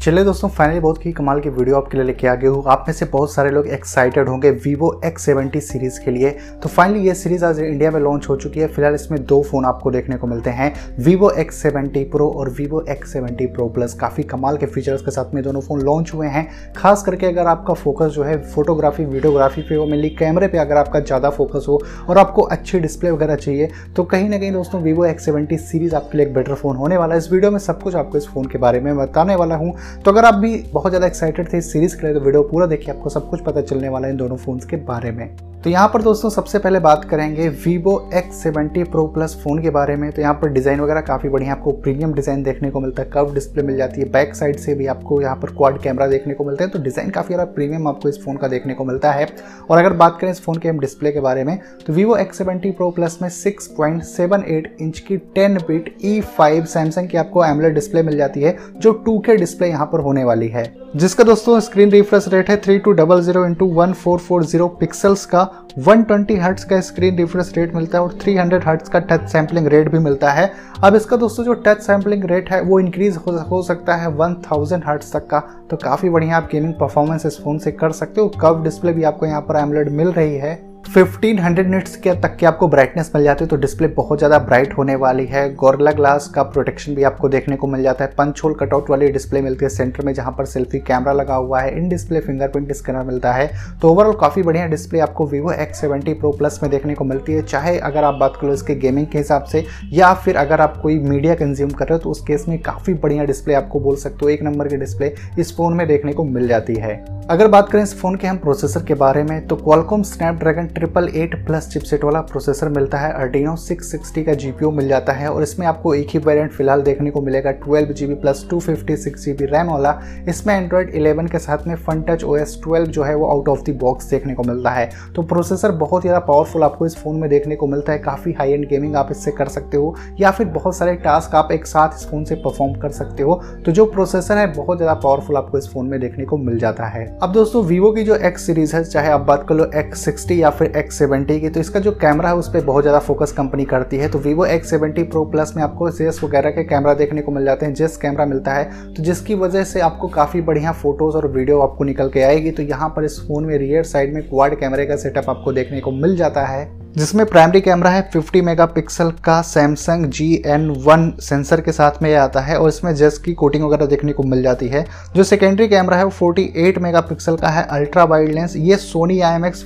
चलिए दोस्तों फाइनली बहुत ही कमाल की वीडियो आपके लिए लेके आ गए हूँ। आप में से बहुत सारे लोग एक्साइटेड होंगे वीवो एक्स सेवेंटी सीरीज़ के लिए। तो फाइनली ये सीरीज़ आज इंडिया में लॉन्च हो चुकी है। फ़िलहाल इसमें दो फ़ोन आपको देखने को मिलते हैं। वीवो एक्स सेवेंटी प्रो और Vivo X seventy Pro plus काफ़ी कमाल के फीचर्स के साथ में दोनों फ़ोन लॉन्च हुए हैं। खास करके अगर आपका फोकस जो है फोटोग्राफी वीडियोग्राफी पे हो मेनली कैमरे पे अगर आपका ज़्यादा फोकस हो और आपको अच्छी डिस्प्ले वगैरह चाहिए तो कहीं ना कहीं दोस्तों वीवो एक्स सेवेंटी सीरीज़ आपके लिए एक बेटर फ़ोन होने वाला है। इस वीडियो में सब कुछ आपको इस फ़ोन के बारे में बताने वाला हूँ। तो अगर आप भी बहुत ज़्यादा एक्साइटेड थे इस सीरीज़ के लिए तो वीडियो पूरा देखिए, आपको सब कुछ पता चलने वाला है इन दोनों फ़ोन्स के बारे में। तो यहाँ पर दोस्तों सबसे पहले बात करेंगे Vivo X70 Pro Plus phone के बारे में। तो यहाँ पर डिज़ाइन वगैरह काफ़ी बढ़िया आपको प्रीमियम डिज़ाइन देखने को मिलता है। कर्व डिस्प्ले मिल जाती है। बैक साइड से भी आपको यहाँ पर क्वाड कैमरा देखने को मिलता है। तो डिज़ाइन काफ़ी ज़्यादा प्रीमियम आपको इस फ़ोन का देखने को मिलता है। और अगर बात करें इस फ़ोन के हम डिस्प्ले के बारे में तो Vivo X70 Pro Plus में 6.78 इंच की 10 बिट E5 सैमसंग की आपको एमलेट डिस्प्ले मिल जाती है, जो 2K डिस्प्ले यहाँ पर होने वाली है। जिसका दोस्तों स्क्रीन रिफ्रेश रेट है three two double zero into one four four zero pixels का। 120 हर्ट्स का स्क्रीन रिफ्रेश रेट मिलता है और 300 हर्ट्स का टच सैम्पलिंग रेट भी मिलता है। अब इसका दोस्तों जो टच सैम्पलिंग रेट है वो इंक्रीज हो, हो सकता है 1000 हर्ट्स तक का। तो काफ़ी बढ़िया आप गेमिंग परफॉर्मेंस इस फ़ोन से कर सकते हो। कव डिस्प्ले भी आपको यहाँ पर एमलेट मिल रही है 1500 निट्स के तक की आपको ब्राइटनेस मिल जाती है तो डिस्प्ले बहुत ज़्यादा ब्राइट होने वाली है। गोरला ग्लास का प्रोटेक्शन भी आपको देखने को मिल जाता है। पंच होल कटआउट वाली डिस्प्ले मिलती है सेंटर में, जहाँ पर सेल्फी कैमरा लगा हुआ है। इन डिस्प्ले फिंगरप्रिंट स्कैनर मिलता है। तो ओवरऑल काफ़ी बढ़िया डिस्प्ले आपको Vivo X seventy Pro plus में देखने को मिलती है। चाहे अगर आप बात करो इसके गेमिंग के हिसाब से, या फिर अगर आप कोई मीडिया कंज्यूम कर रहे हो तो उस केस में काफ़ी बढ़िया डिस्प्ले आपको बोल सकते हो। एक नंबर की डिस्प्ले इस फ़ोन में देखने को मिल जाती है। अगर बात करें इस फ़ोन के हम प्रोसेसर के बारे में तो Qualcomm Snapdragon triple eight plus chipset वाला प्रोसेसर मिलता है अर्डिनो 660 का जीपीयू मिल जाता है और इसमें आपको एक ही वेरिएंट फ़िलहाल देखने को मिलेगा twelve G plus two fifty six G RAM वाला। इसमें एंड्रॉइड 11 के साथ में फन टच ओ एस जो है वो आउट ऑफ़ द बॉक्स देखने को मिलता है। तो प्रोसेसर बहुत ज़्यादा पावरफुल आपको इस फ़ोन में देखने को मिलता है, काफ़ी हाई एंड गेमिंग आप इससे कर सकते हो, या फिर बहुत सारे टास्क आप एक साथ इस फ़ोन से परफॉर्म कर सकते हो। तो जो प्रोसेसर है, बहुत ज़्यादा पावरफुल आपको इस फ़ोन में देखने को मिल जाता है। अब दोस्तों वीवो की जो एक्स सीरीज़ है, चाहे आप बात कर लो एक्स या फिर एक्स सेवेंटी की तो इसका जो कैमरा है उस पर बहुत ज़्यादा फोकस कंपनी करती है। तो Vivo X seventy Pro plus में आपको जेस वगैरह के कैमरा देखने को मिल जाते हैं, जेस कैमरा मिलता है। तो जिसकी वजह से आपको काफ़ी बढ़िया फ़ोटोज़ और वीडियो आपको निकल के आएगी। तो यहाँ पर इस फ़ोन में रियर साइड में क्वाड कैमरे का सेटअप आपको देखने को मिल जाता है। जिसमें प्राइमरी कैमरा है 50 मेगापिक्सल का Samsung G N one sensor के साथ में ये आता है और इसमें जेस की कोटिंग वगैरह देखने को मिल जाती है। जो सेकेंडरी कैमरा है वो 48 मेगापिक्सल का है अल्ट्रा वाइड लेंस ये Sony I M X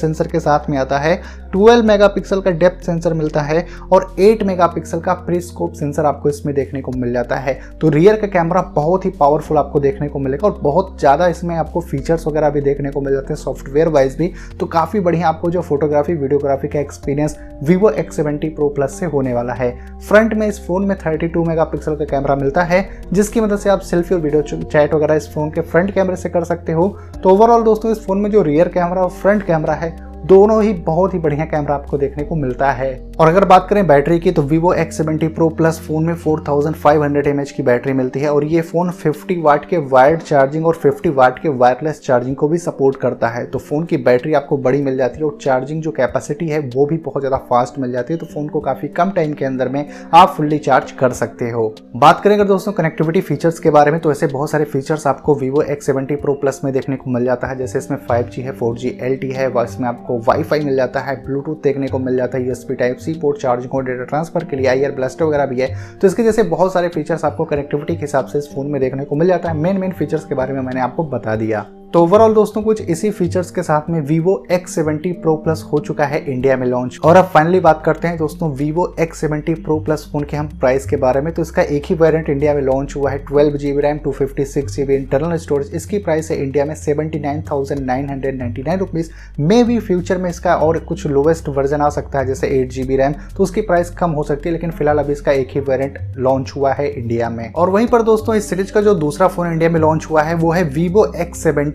sensor के साथ में आता है। 12 मेगापिक्सल का डेप्थ सेंसर मिलता है और 8 मेगापिक्सल का प्रीस्कोप सेंसर आपको इसमें देखने को मिल जाता है। तो रियर का कैमरा बहुत ही पावरफुल आपको देखने को मिलेगा और बहुत ज़्यादा इसमें आपको फीचर्स वगैरह भी देखने को मिल जाते हैं सॉफ्टवेयर वाइज भी। तो काफ़ी बढ़िया आपको जो फोटोग्राफी वीडियोग्राफी का experience Vivo X seventy Pro plus से होने वाला है। फ्रंट में इस फ़ोन में 32 मेगापिक्सल का कैमरा मिलता है, जिसकी मदद से आप सेल्फी और वीडियो चैट वगैरह इस फ़ोन के फ्रंट कैमरे से कर सकते हो। तो ओवरऑल दोस्तों, इस फ़ोन में जो रियर कैमरा और फ्रंट कैमरा है दोनों ही बहुत ही बढ़िया कैमरा आपको देखने को मिलता है। और अगर बात करें बैटरी की तो Vivo X70 Pro Plus phone में 4500 mAh की बैटरी मिलती है और ये फ़ोन 50 वाट के वायर्ड चार्जिंग और 50 वाट के वायरलेस चार्जिंग को भी सपोर्ट करता है। तो फ़ोन की बैटरी आपको बड़ी मिल जाती है और चार्जिंग जो कैपेसिटी है, वो भी बहुत ज़्यादा फास्ट मिल जाती है। तो फ़ोन को काफ़ी कम टाइम के अंदर में आप फुल्ली चार्ज कर सकते हो। बात करें अगर दोस्तों कनेक्टिविटी फीचर्स के बारे में तो ऐसे बहुत सारे फीचर्स आपको Vivo X70 Pro Plus में देखने को मिल जाता है। जैसे इसमें 5G है 4G LTE है इसमें आपको वाईफाई मिल जाता है ब्लूटूथ देखने को मिल जाता है USB type C port charging और डेटा ट्रांसफ़र के लिए आई ब्लास्टर वगैरह भी है। तो इसके जैसे बहुत सारे फीचर्स आपको कनेक्टिविटी के हिसाब से इस फ़ोन में देखने को मिल जाता है। मेन मेन फीचर्स के बारे में मैंने आपको बता दिया। तो ओवरऑल दोस्तों, कुछ इसी फीचर्स के साथ में Vivo X70 Pro Plus हो चुका है इंडिया में लॉन्च और अब फाइनली बात करते हैं दोस्तों, Vivo X70 Pro Plus phone के हम प्राइस के बारे में। तो इसका एक ही वेरिएंट इंडिया में लॉन्च हुआ है twelve GB RAM two fifty six GB internal storage इसकी प्राइस है इंडिया में seventy nine thousand nine hundred ninety nine rupees मे भी फ्यूचर में इसका और कुछ लोवेस्ट वर्जन आ सकता है, जैसे एट जीबी रैम तो उसकी प्राइस कम हो सकती है, लेकिन फ़िलहाल अभी इसका एक ही वेरियंट लॉन्च हुआ है इंडिया में। और वहीं पर दोस्तों, इस सीरीज़ का जो दूसरा फ़ोन इंडिया में लॉन्च हुआ है, वो है Vivo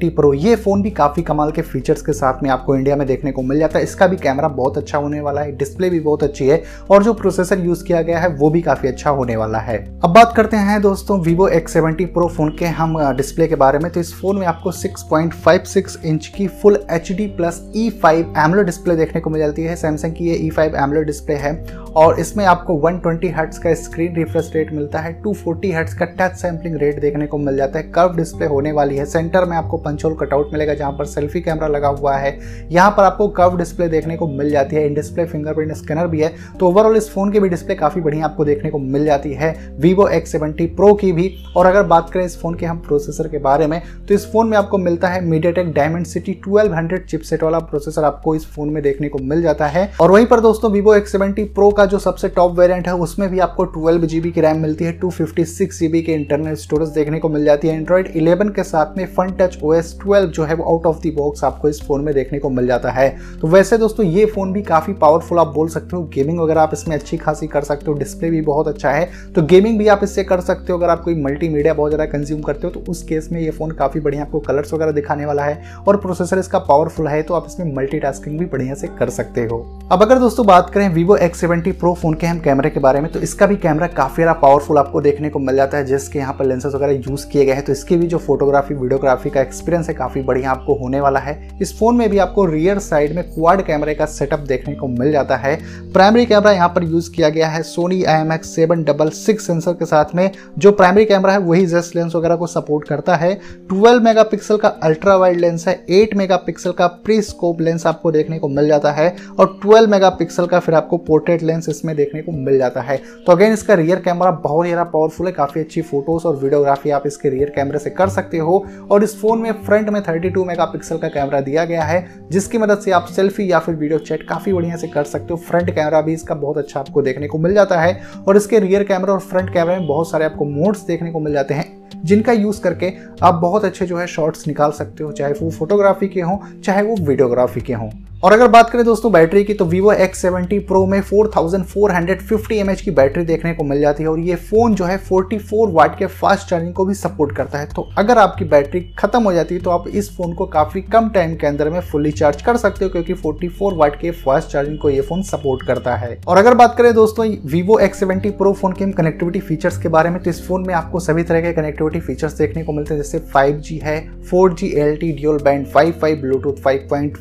X70 प्रो ये फ़ोन भी काफ़ी कमाल के फीचर्स के साथ में आपको इंडिया में देखने को मिल जाता है। इसका भी कैमरा बहुत अच्छा होने वाला है डिस्प्ले भी बहुत अच्छी है और जो प्रोसेसर यूज़ किया गया है, वो भी काफ़ी अच्छा होने वाला है। अब बात करते हैं दोस्तों Vivo X seventy Pro phone के हम डिस्प्ले के बारे में। तो इस फ़ोन में आपको 6.56 इंच की full H D plus E five AMOLED display देखने को मिल जाती है। सैमसंग की ये ई फाइव एमलो डिस्प्ले है और इसमें आपको 120 ट्वेंटी का स्क्रीन रिफ्रेश रेट मिलता है 240 फोर्टी का टच सैम्पलिंग रेट देखने को मिल जाता है। कर्व डिस्प्ले होने वाली है। सेंटर में आपको पंचोल कटआउट मिलेगा, जहाँ पर सेल्फी कैमरा लगा हुआ है। यहाँ पर आपको कर्व डिस्प्ले देखने को मिल जाती है इन डिस्प्ले फिंगरप्रिंट स्कैनर भी है। तो ओवरऑल इस फ़ोन की भी डिस्प्ले काफ़ी बढ़िया आपको देखने को मिल जाती है वीवो एक्स सेवेंटी प्रो की भी। और अगर बात करें इस फ़ोन के हम प्रोसेसर के बारे में तो इस फ़ोन में आपको मिलता है मीडियाटेक डायमंड सिटी 1200 चिपसेट वाला प्रोसेसर आपको इस फ़ोन में देखने को मिल जाता है। और वहीं पर दोस्तों वीवो एक्स सेवेंटी प्रो का जो सबसे टॉप वेरिएंट है, उसमें भी आपको ट्वेल्व जीबी की रैम मिलती है टू फिफ्टी सिक्स जीबी के इंटरनल स्टोरेज देखने को मिल जाती है। एंड्रॉइड 11 के साथ में Funtouch O S twelve जो है वो आउट ऑफ़ दी बॉक्स आपको इस फ़ोन में देखने को मिल जाता है। तो वैसे दोस्तों, ये फ़ोन भी काफ़ी पावरफुल आप बोल सकते हो। गेमिंग वगैरह आप इसमें अच्छी खासी कर सकते हो डिस्प्ले भी बहुत अच्छा है। तो गेमिंग भी आप इससे कर सकते हो। अगर आप कोई मल्टीमीडिया बहुत ज़्यादा कंज्यूम करते हो तो उस केस में ये फ़ोन काफ़ी बढ़िया आपको कलर्स वगैरह दिखाने वाला है और प्रोसेसर इसका पावरफुल है तो आप इसमें मल्टी भी बढ़िया से कर सकते हो। अब अगर दोस्तों बात करें Vivo X seventy Pro phone के हम कैमरे के बारे में तो इसका भी कैमरा काफ़ी ज़्यादा पावरफुल आपको देखने को मिल जाता है, जिसके यहाँ पर लेंसेज वगैरह यूज़ किए गए हैं। तो इसकी भी जो फोटोग्राफी वीडियोग्राफी का एक्सपीरियंस है, काफ़ी बढ़िया आपको होने वाला है। इस फ़ोन में भी आपको रियर साइड में क्वाड कैमरे का सेटअप देखने को मिल जाता है। प्राइमरी कैमरा यहाँ पर यूज़ किया गया है Sony I M X seven double six sensor के साथ में। जो प्राइमरी कैमरा है, वही जेस्ट लेंस वगैरह को सपोर्ट करता है। ट्वेल्व मेगा का अल्ट्रा वाइड लेंस है एट मेगा का प्री स्कोप लेंस आपको देखने को मिल जाता है और ट्वेल्व मेगा का फिर आपको पोर्ट्रेट लेंस इसमें देखने को मिल जाता है। तो अगेन इसका रियर कैमरा बहुत ही ज़्यादा पावरफुल है, काफ़ी अच्छी फ़ोटोज़ और वीडियोग्राफी आप इसके रियर कैमरे से कर सकते हो। और इस फ़ोन में फ्रंट में 32 मेगापिक्सल का कैमरा दिया गया है, जिसकी मदद से आप सेल्फी या फिर वीडियो चैट काफ़ी बढ़िया से कर सकते हो। फ्रंट कैमरा भी इसका बहुत अच्छा आपको देखने को मिल जाता है और इसके रियर कैमरा और फ्रंट कैमरा में बहुत सारे आपको मोड्स देखने को मिल जाते हैं, जिनका यूज़ करके आप बहुत अच्छे जो है शॉट्स निकाल सकते हो, चाहे वो फोटोग्राफी के हों, चाहे वो वीडियोग्राफी के हों। और अगर बात करें दोस्तों बैटरी की तो Vivo X70 Pro में 4450 mAh की बैटरी देखने को मिल जाती है और ये फ़ोन जो है 44 वाट के फास्ट चार्जिंग को भी सपोर्ट करता है। तो अगर आपकी बैटरी खत्म हो जाती है तो आप इस फ़ोन को काफ़ी कम टाइम के अंदर में फुल्ली चार्ज कर सकते हो, क्योंकि 44 वाट के फास्ट चार्जिंग को ये फ़ोन सपोर्ट करता है। और अगर बात करें दोस्तों, Vivo X70 Pro फ़ोन के कनेक्टिविटी फीचर्स के बारे में तो इस फ़ोन में आपको सभी तरह के कनेक्टिविटी फीचर्स देखने को मिलते हैं, जैसे फाइव है four G L T dual band five five Bluetooth five point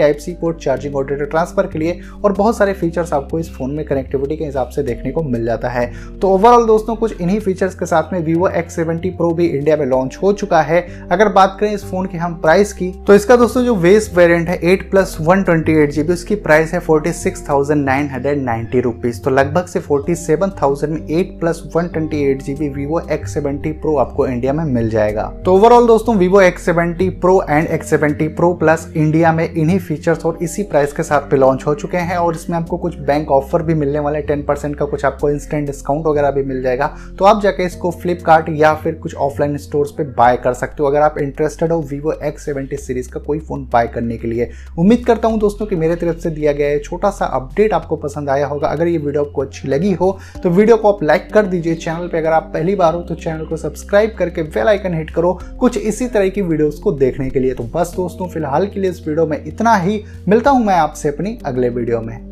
type C port charging और डेटा ट्रांसफ़र के लिए और बहुत सारे फीचर्स आपको इस फ़ोन में कनेक्टिविटी के हिसाब से देखने को मिल जाता है। तो ओवरऑल दोस्तों, कुछ इन्हीं फीचर्स के साथ में वीवो एक्स सेवेंटी प्रो भी इंडिया में लॉन्च हो चुका है। अगर बात करें इस फ़ोन की हम प्राइस की तो इसका दोस्तों जो वेस्ट वेरियंट है eight plus one twenty eight GB उसकी प्राइस है forty six thousand nine hundred ninety rupees तो लगभग से फोर्टी सेवन थाउज़ेंड में eight plus one twenty eight GB Vivo X seventy Pro आपको इंडिया में मिल जाएगा। तो ओवरऑल दोस्तों Vivo X seventy Pro and X seventy Pro plus India में इन्हीं फीचर्स और इसी प्राइस के साथ पे लॉन्च हो चुके हैं और इसमें आपको कुछ बैंक ऑफ़र भी मिलने वाले टेन परसेंट का कुछ आपको इंस्टेंट डिस्काउंट वगैरह भी मिल जाएगा। तो आप जाके इसको फ्लिपकार्ट या फिर कुछ ऑफलाइन स्टोर्स पे बाय कर सकते हो। अगर आप इंटरेस्टेड हो वीवो एक्स सेवेंटी सीरीज़ का कोई फ़ोन बाय करने के लिए। उम्मीद करता हूँ दोस्तों कि मेरे तरफ़ से दिया गया छोटा सा अपडेट आपको पसंद आया होगा। अगर ये वीडियो आपको अच्छी लगी हो तो वीडियो को आप लाइक कर दीजिए। चैनल पर अगर आप पहली बार हो तो चैनल को सब्सक्राइब करके बेल आइकन हिट करो कुछ इसी तरह की वीडियोस को देखने के लिए। तो बस दोस्तों, फ़िलहाल के लिए इस वीडियो में इतना ही। मिलता हूँ मैं आपसे अपनी अगले वीडियो में।